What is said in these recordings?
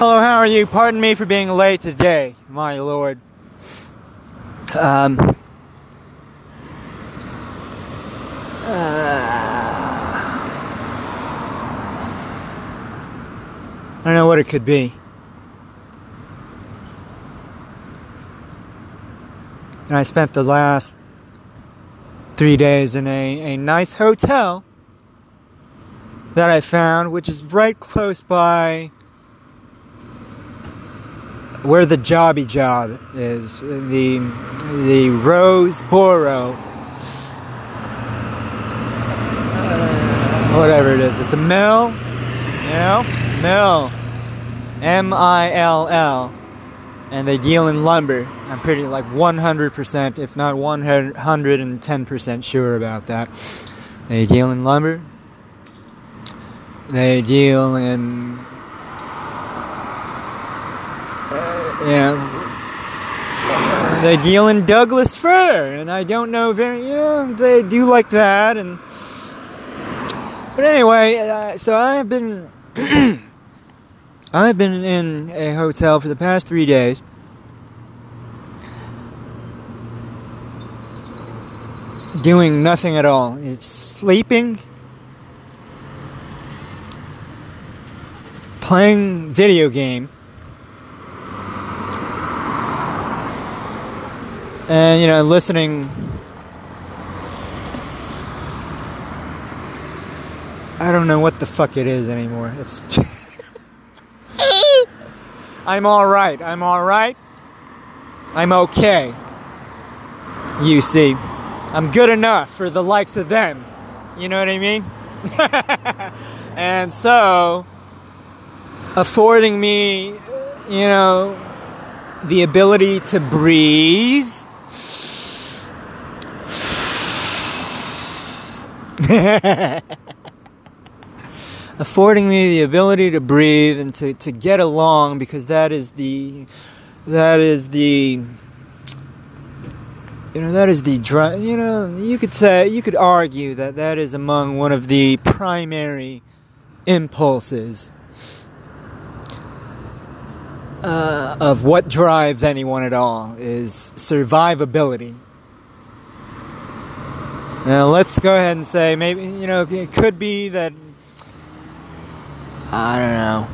Hello, how are you? Pardon me for being late today, my lord. Um. Uh, I don't know what it could be. And I spent the last three days in a, a nice hotel that I found, which is right close by where the Jobby Job is, the the Rosboro, uh, whatever it is. It's a mill, know, mill, M I L L, and they deal in lumber. I'm pretty like 100%, if not 110% sure about that. They deal in lumber. They deal in yeah. They deal in Douglas fir, and I don't know very. Yeah, they do like that, and. But anyway, uh, so I've been. I've been in a hotel for the past three days. Doing nothing at all. It's sleeping, playing video game and you know listening I don't know what the fuck it is anymore. It's I'm all right. I'm all right. I'm okay. You see, I'm good enough for the likes of them. You know what I mean? and so affording me, you know, the ability to breathe affording me the ability to breathe and to, to get along because that is the that is the you know that is the you know you could say you could argue that that is among one of the primary impulses uh, of what drives anyone at all is survivability now let's go ahead and say maybe you know it could be that I don't know.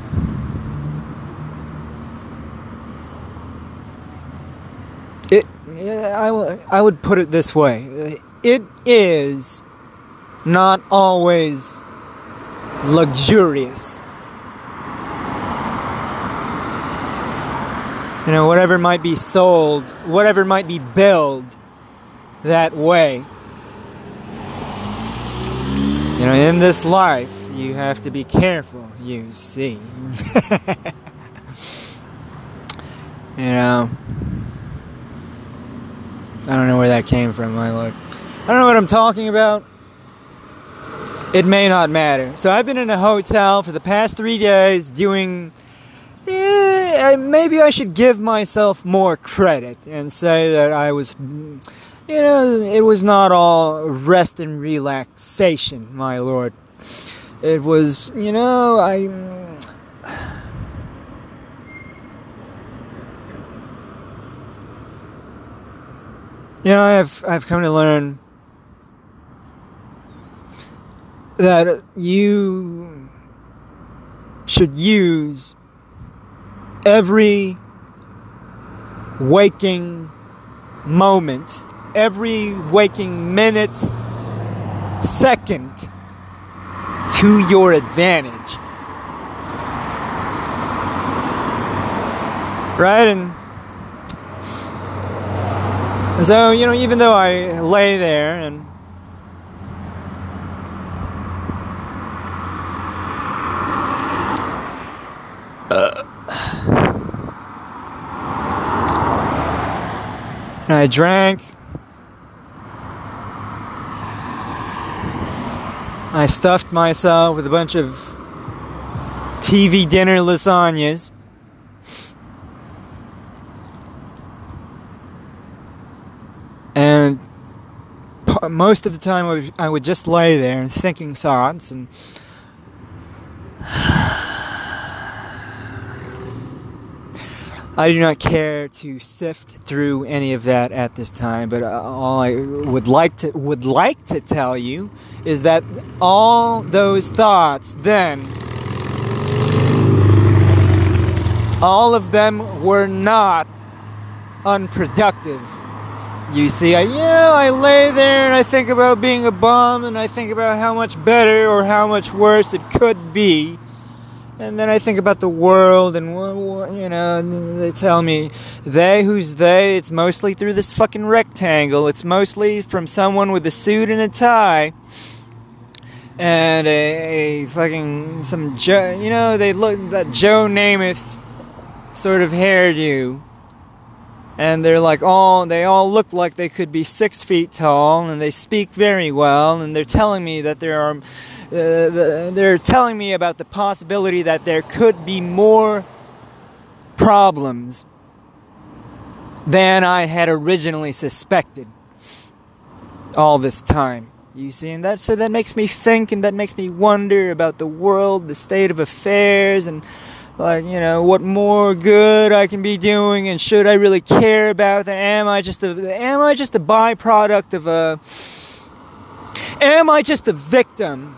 It I I would put it this way. It is not always luxurious. You know, whatever might be sold, whatever might be billed that way you know, in this life, you have to be careful, you see. you know, I don't know where that came from, my lord. I don't know what I'm talking about. It may not matter. So I've been in a hotel for the past three days doing. Eh, maybe I should give myself more credit and say that I was you know, it was not all rest and relaxation, my lord. It was, you know, I. You know, I've I've come to learn that you should use every waking moment every waking minute, second to your advantage. Right? And so, you know, even though I lay there and I drank I stuffed myself with a bunch of TV dinner lasagnas. And most of the time I would just lay there and thinking thoughts and I do not care to sift through any of that at this time, but uh, all I would like to would like to tell you is that all those thoughts then all of them were not unproductive. You see, I yeah, I lay there and I think about being a bum and I think about how much better or how much worse it could be. And then I think about the world, and you know, they tell me they who's they. It's mostly through this fucking rectangle. It's mostly from someone with a suit and a tie, and a, a fucking some Joe. You know, they look that Joe Namath sort of hairdo, and they're like all they all look like they could be six feet tall, and they speak very well, and they're telling me that there are uh, they're telling me about the possibility that there could be more problems than I had originally suspected all this time. You see, and that so that makes me think and that makes me wonder about the world, the state of affairs, and like you know what more good I can be doing, and should I really care about that? Am I just a am I just a byproduct of a am I just a victim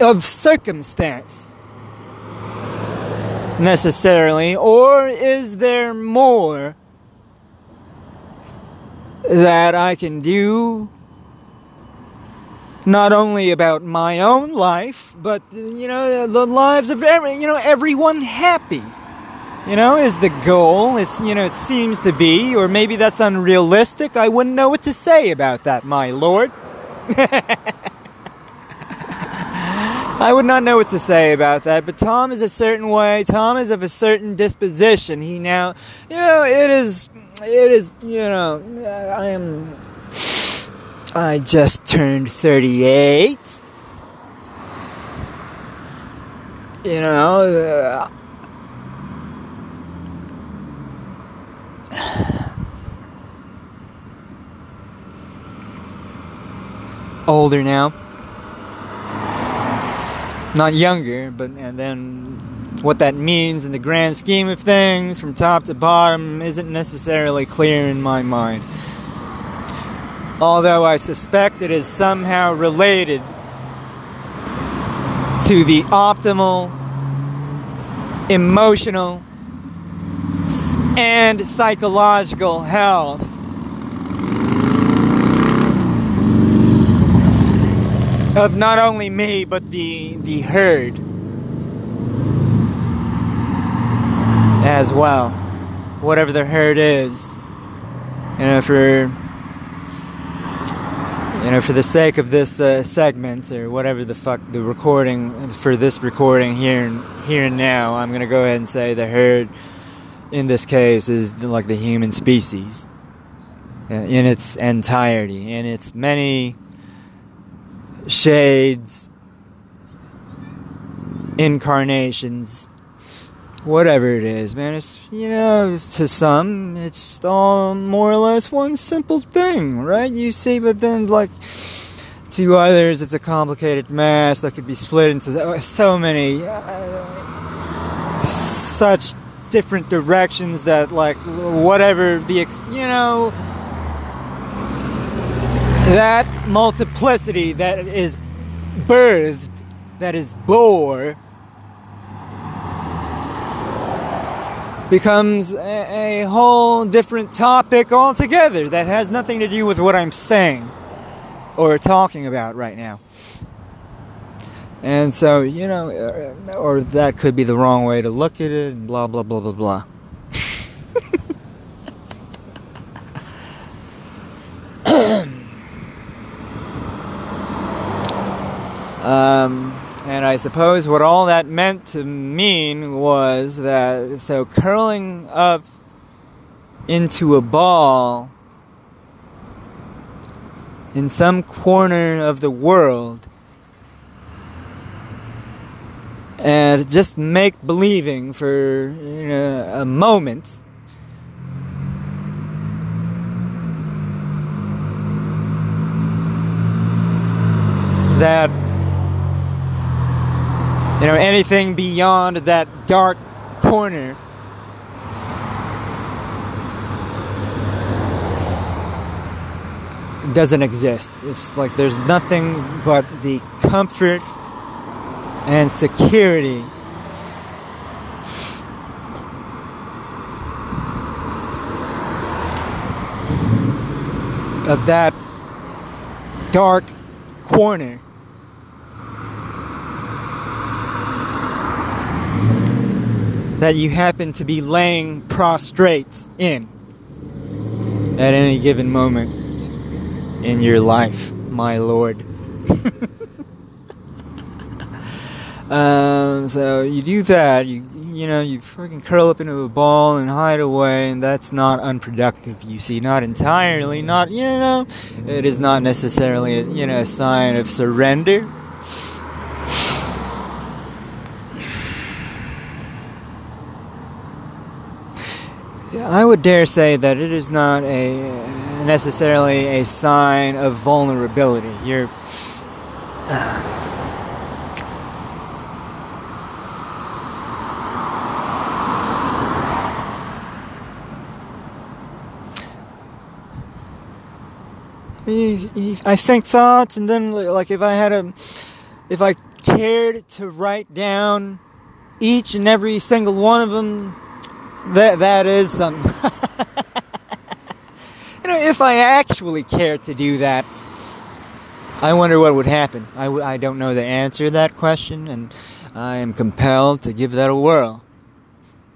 of circumstance necessarily, or is there more that I can do not only about my own life, but you know the lives of every you know everyone happy. You know, is the goal. It's you know it seems to be, or maybe that's unrealistic. I wouldn't know what to say about that, my lord. I would not know what to say about that, but Tom is a certain way. Tom is of a certain disposition. He now, you know, it is, it is, you know, I am, I just turned 38. You know, uh, older now not younger, but and then what that means in the grand scheme of things from top to bottom isn't necessarily clear in my mind. Although I suspect it is somehow related to the optimal emotional and psychological health of not only me but the the herd as well. Whatever the herd is, you know, for you know, for the sake of this uh, segment or whatever the fuck the recording for this recording here and here and now, I'm gonna go ahead and say the herd in this case is like the human species uh, in its entirety, in its many shades, incarnations, whatever it is, man. It's, you know, to some, it's all more or less one simple thing, right? You see, but then, like, to others, it's a complicated mass that could be split into so many, uh, such different directions that, like, whatever the, you know, that multiplicity that is birthed, that is bore, becomes a, a, whole different topic altogether that has nothing to do with what I'm saying or talking about right now. And so, you know, or that could be the wrong way to look at it, blah, blah, blah, blah, blah. Um, and I suppose what all that meant to mean was that so curling up into a ball in some corner of the world and just make believing for you know, a moment that you know, anything beyond that dark corner doesn't exist. It's like there's nothing but the comfort and security of that dark corner. That you happen to be laying prostrate in at any given moment in your life, my lord. um, so you do that, you you know, you fucking curl up into a ball and hide away, and that's not unproductive. You see, not entirely, not you know, it is not necessarily you know a sign of surrender. I would dare say that it is not a necessarily a sign of vulnerability. You're I think thoughts, and then like if I had a, if I cared to write down each and every single one of them, that that is something. you know, if I actually cared to do that, I wonder what would happen. I w- I don't know the answer to that question, and I am compelled to give that a whirl.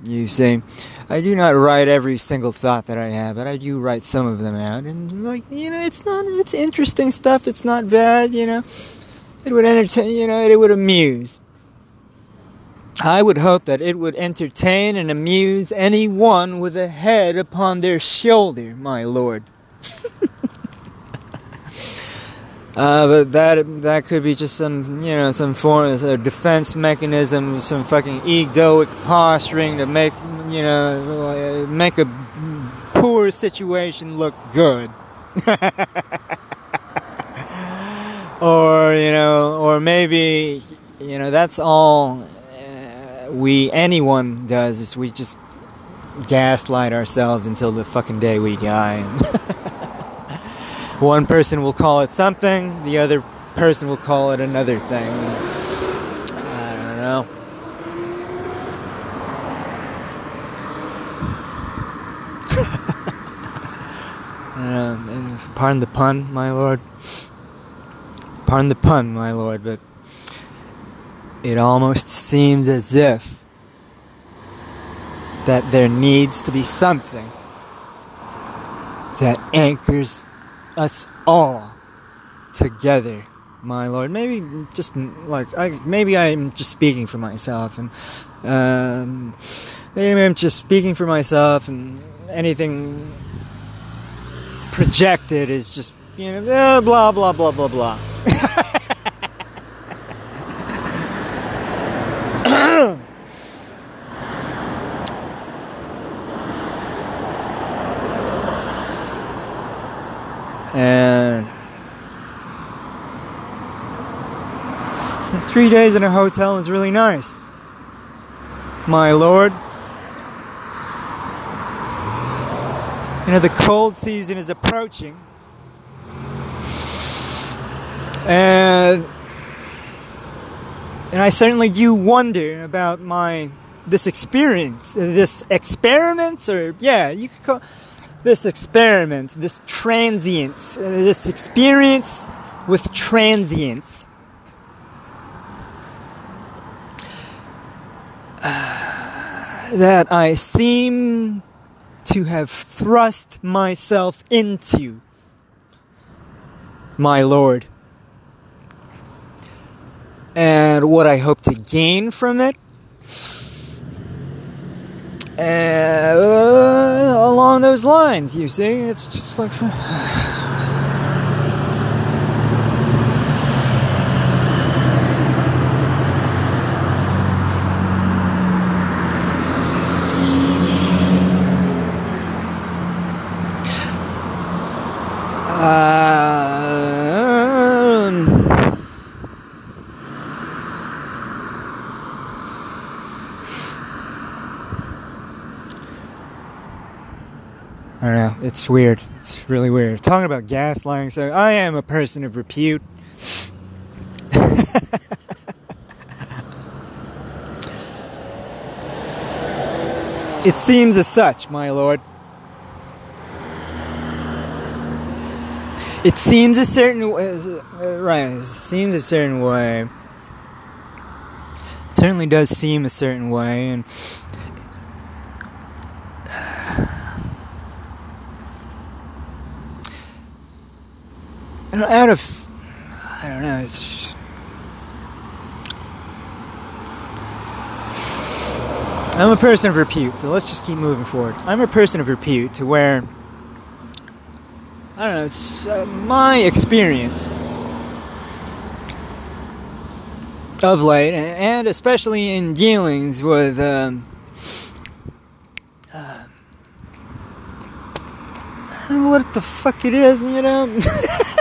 You see, I do not write every single thought that I have, but I do write some of them out. And like, you know, it's not, it's interesting stuff. It's not bad, you know. It would entertain, you know, it would amuse. I would hope that it would entertain and amuse anyone with a head upon their shoulder, my lord. Uh, but that that could be just some you know some form of a defense mechanism, some fucking egoic posturing to make you know make a poor situation look good, or you know, or maybe you know that's all we anyone does is we just gaslight ourselves until the fucking day we die. One person will call it something, the other person will call it another thing. I don't know. um, pardon the pun, my lord. Pardon the pun, my lord, but it almost seems as if that there needs to be something that anchors us all together, my Lord. Maybe just like I, maybe I'm just speaking for myself, and um, maybe I'm just speaking for myself, and anything projected is just you know eh, blah blah blah blah blah. And so three days in a hotel is really nice. My lord. You know, the cold season is approaching. And and I certainly do wonder about my this experience, this experiments, or yeah, you could call this experiment, this transience, uh, this experience with transience. That I seem to have thrust myself into, my Lord. And what I hope to gain from it uh, along those lines, you see, it's just like. It's weird. It's really weird. Talking about gaslighting. So I am a person of repute. it seems as such, my lord. It seems a certain way. Uh, right. It seems a certain way. It certainly does seem a certain way, and out of I don't know. It's I'm a person of repute, so let's just keep moving forward. I'm a person of repute to where I don't know. It's uh, my experience of late, and especially in dealings with. Um, uh, what the fuck it is, you know.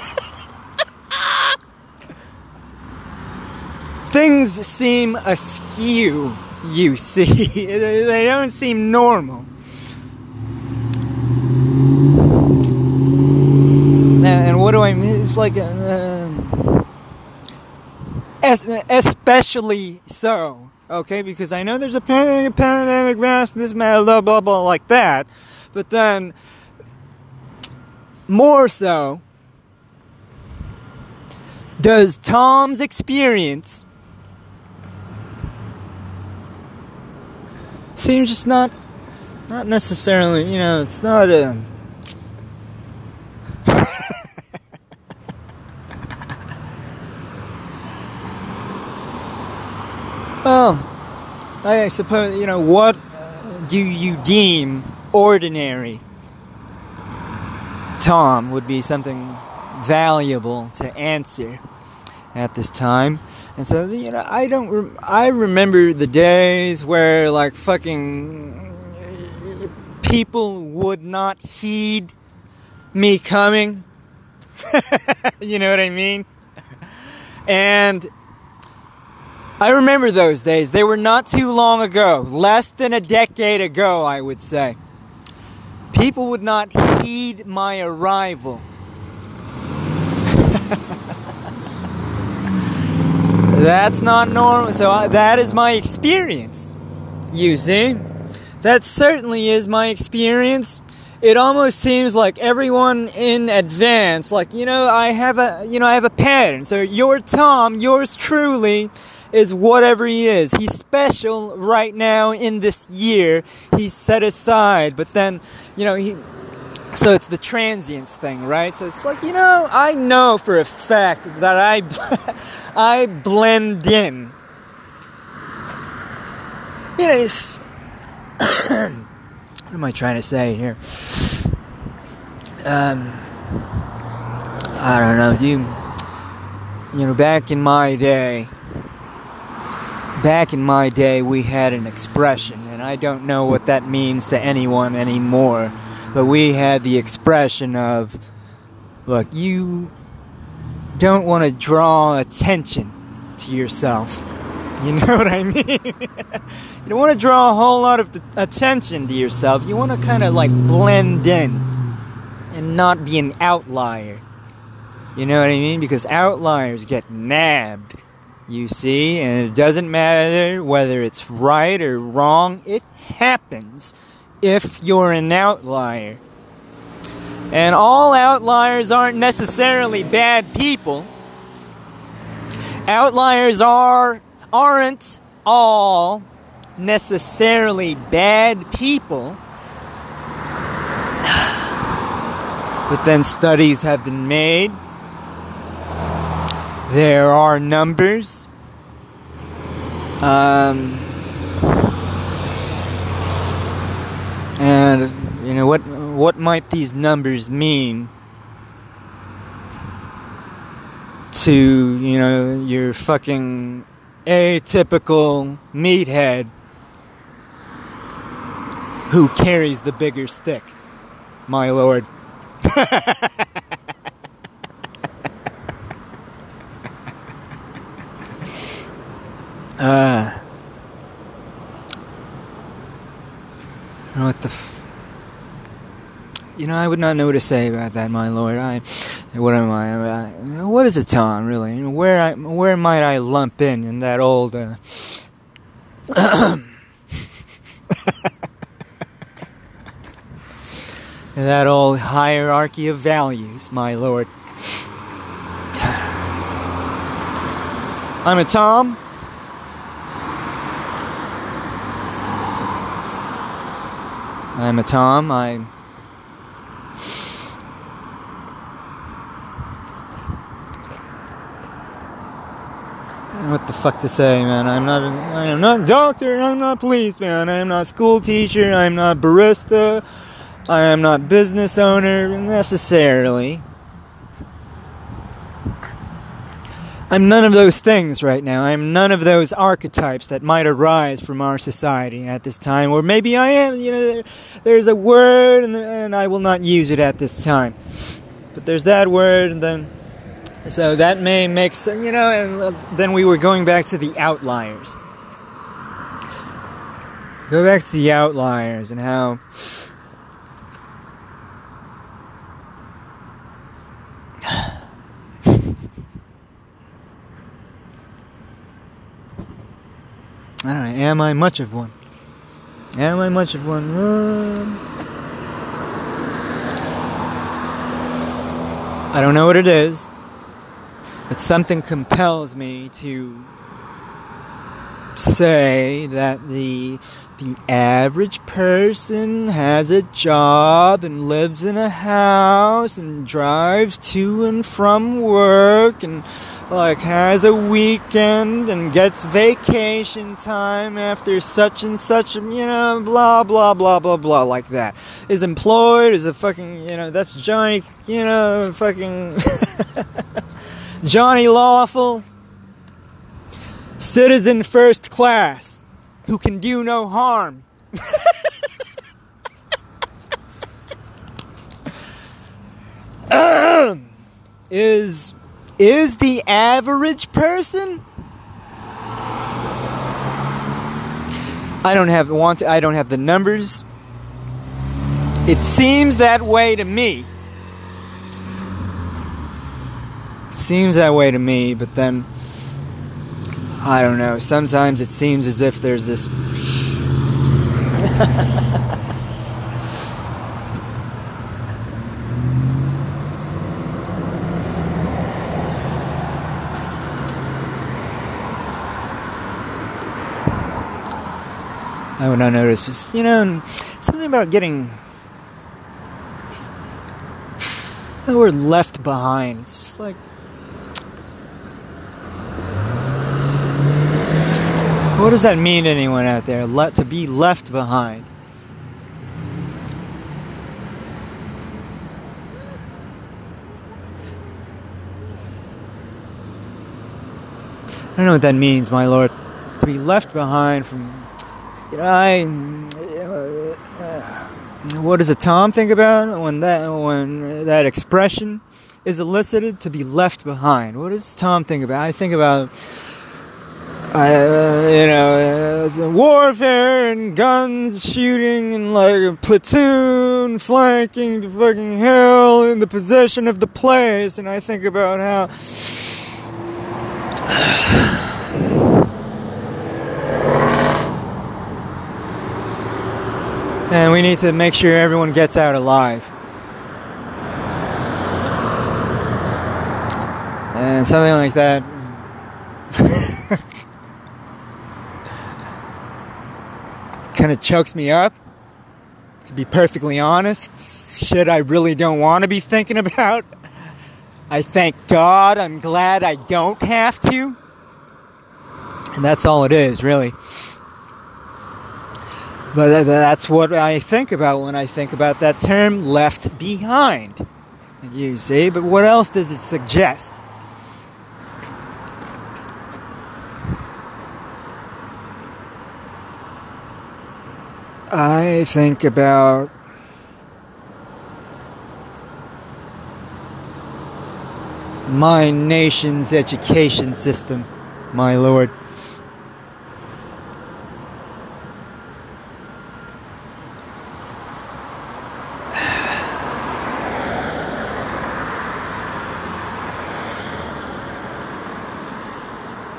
things seem askew, you see. they don't seem normal. And what do I mean? It's like, uh, especially so, okay? Because I know there's a pandemic, mask, this, blah, blah, blah, blah, like that. But then, more so, does Tom's experience seems just not not necessarily you know it's not a well i suppose you know what do you deem ordinary tom would be something valuable to answer at this time and so, you know, I don't. I remember the days where like fucking people would not heed me coming. you know what I mean? And I remember those days. They were not too long ago, less than a decade ago, I would say. People would not heed my arrival. That's not normal. So I, that is my experience. You see? That certainly is my experience. It almost seems like everyone in advance, like, you know, I have a, you know, I have a pattern. So your Tom, yours truly, is whatever he is. He's special right now in this year. He's set aside, but then, you know, he, so it's the transience thing, right? So it's like, you know, I know for a fact that I I blend in. You know, what am I trying to say here? Um I don't know, you you know, back in my day back in my day we had an expression and I don't know what that means to anyone anymore but we had the expression of, look, you don't want to draw attention to yourself. You know what I mean? you don't want to draw a whole lot of attention to yourself. You want to kind of like blend in and not be an outlier. You know what I mean? Because outliers get nabbed, you see, and it doesn't matter whether it's right or wrong, it happens if you're an outlier. And all outliers aren't necessarily bad people. Outliers are aren't all necessarily bad people. But then studies have been made. There are numbers. Um, You know what what might these numbers mean to, you know, your fucking atypical meathead who carries the bigger stick, my lord. uh What the? F- You know, I would not know what to say about that, my lord. I, what am I? I what is a Tom, really? Where, I, where might I lump in in that old? Uh, that old hierarchy of values, my lord. I'm a Tom. I'm a Tom. I. What the fuck to say, man? I'm not. I am not doctor. I'm not policeman. I am not school teacher. I'm not barista. I am not business owner necessarily. I'm none of those things right now. I'm none of those archetypes that might arise from our society at this time. Or maybe I am, you know, there's a word and, and I will not use it at this time. But there's that word and then, so that may make sense, you know, and then we were going back to the outliers. Go back to the outliers and how I don't know. Am I much of one? Am I much of one? Uh, I don't know what it is, but something compels me to say that the the average person has a job and lives in a house and drives to and from work and like has a weekend and gets vacation time after such and such, you know, blah blah blah blah blah like that. Is employed is a fucking, you know, that's Johnny, you know, fucking Johnny Lawful, citizen first class who can do no harm. is is the average person I don't have want I don't have the numbers. It seems that way to me. It seems that way to me, but then I don't know. Sometimes it seems as if there's this. I would not notice, but you know, something about getting the word left behind. It's just like What does that mean to anyone out there? Let to be left behind. I don't know what that means, my lord. To be left behind from, you know, I. Uh, what does a Tom think about when that when that expression is elicited? To be left behind. What does Tom think about? I think about uh, you know, uh, warfare and guns shooting and like a platoon flanking the fucking hell in the possession of the place. And I think about how. and we need to make sure everyone gets out alive. And something like that kind of chokes me up. To be perfectly honest, shit I really don't want to be thinking about. I thank God, I'm glad I don't have to. And that's all it is, really. But that's what I think about when I think about that term left behind. You see, but what else does it suggest? I think about my nation's education system, my lord.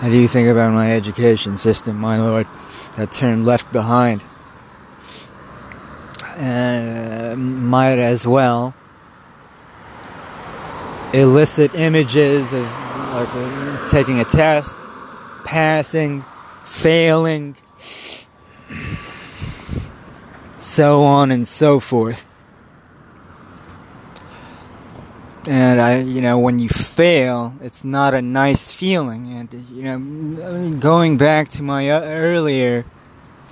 How do you think about my education system, my lord? That term left behind. Uh, might as well elicit images of like taking a test, passing, failing, so on and so forth. And I, you know, when you fail, it's not a nice feeling. And, you know, going back to my earlier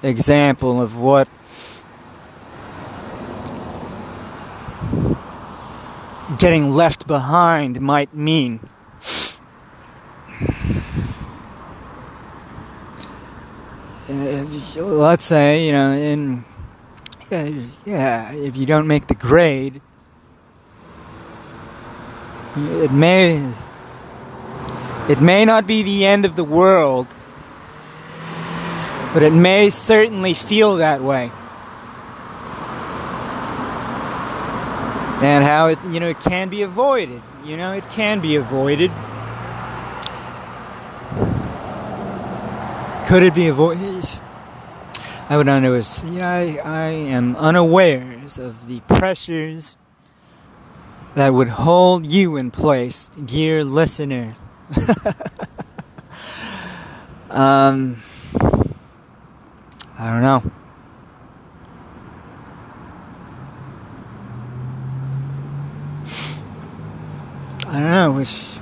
example of what getting left behind might mean. Uh, let's say, you know, in, yeah, yeah, if you don't make the grade, it may it may not be the end of the world, but it may certainly feel that way. And how it you know it can be avoided. You know, it can be avoided. Could it be avoided? I would not know. You know, I, I am unawares of the pressures that would hold you in place, dear listener. um, I don't know. I don't know. Which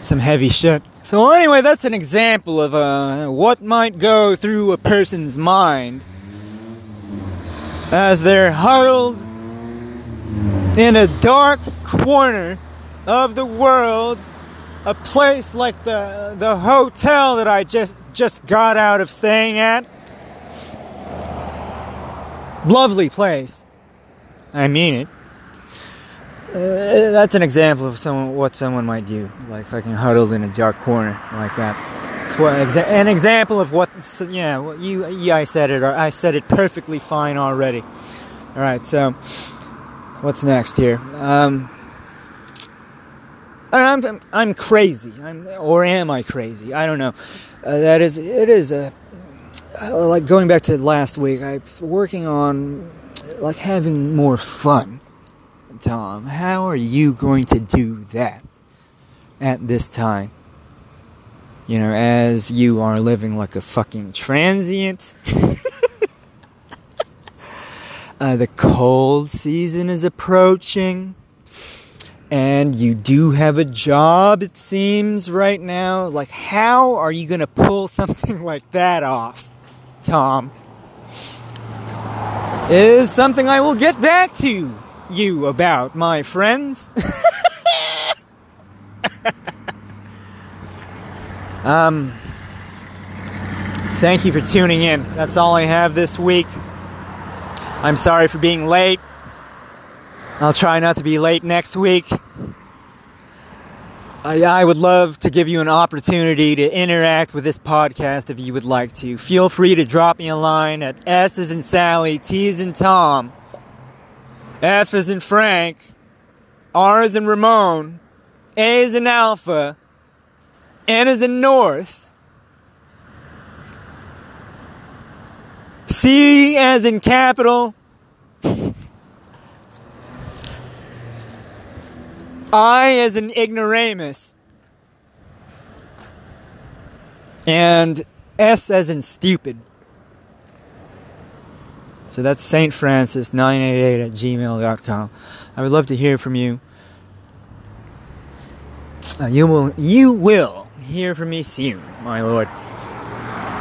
some heavy shit. So anyway, that's an example of uh, what might go through a person's mind as they're huddled in a dark corner of the world, a place like the the hotel that I just just got out of staying at. Lovely place. I mean it. Uh, that's an example of someone what someone might do, like fucking huddled in a dark corner like that. What, exa- an example of what, yeah, you, yeah, I said it, I said it perfectly fine already. All right, so what's next here? Um, I'm, I'm, I'm crazy, I'm, or am I crazy? I don't know. Uh, that is, it is a, uh, like going back to last week. I'm working on like having more fun Tom, how are you going to do that at this time? You know, as you are living like a fucking transient. uh, the cold season is approaching. And you do have a job, it seems, right now. Like, how are you going to pull something like that off, Tom? Is something I will get back to you about, my friends. um, thank you for tuning in. That's all I have this week. I'm sorry for being late. I'll try not to be late next week. I, I would love to give you an opportunity to interact with this podcast if you would like to. Feel free to drop me a line at S is in Sally, T is in Tom, F is in Frank, R is in Ramon, A is in Alpha, N is in North, C as in capital, I as in ignoramus, and S as in stupid. So that's St. Francis988 at gmail.com. I would love to hear from you. Uh, you will you will hear from me soon, my lord.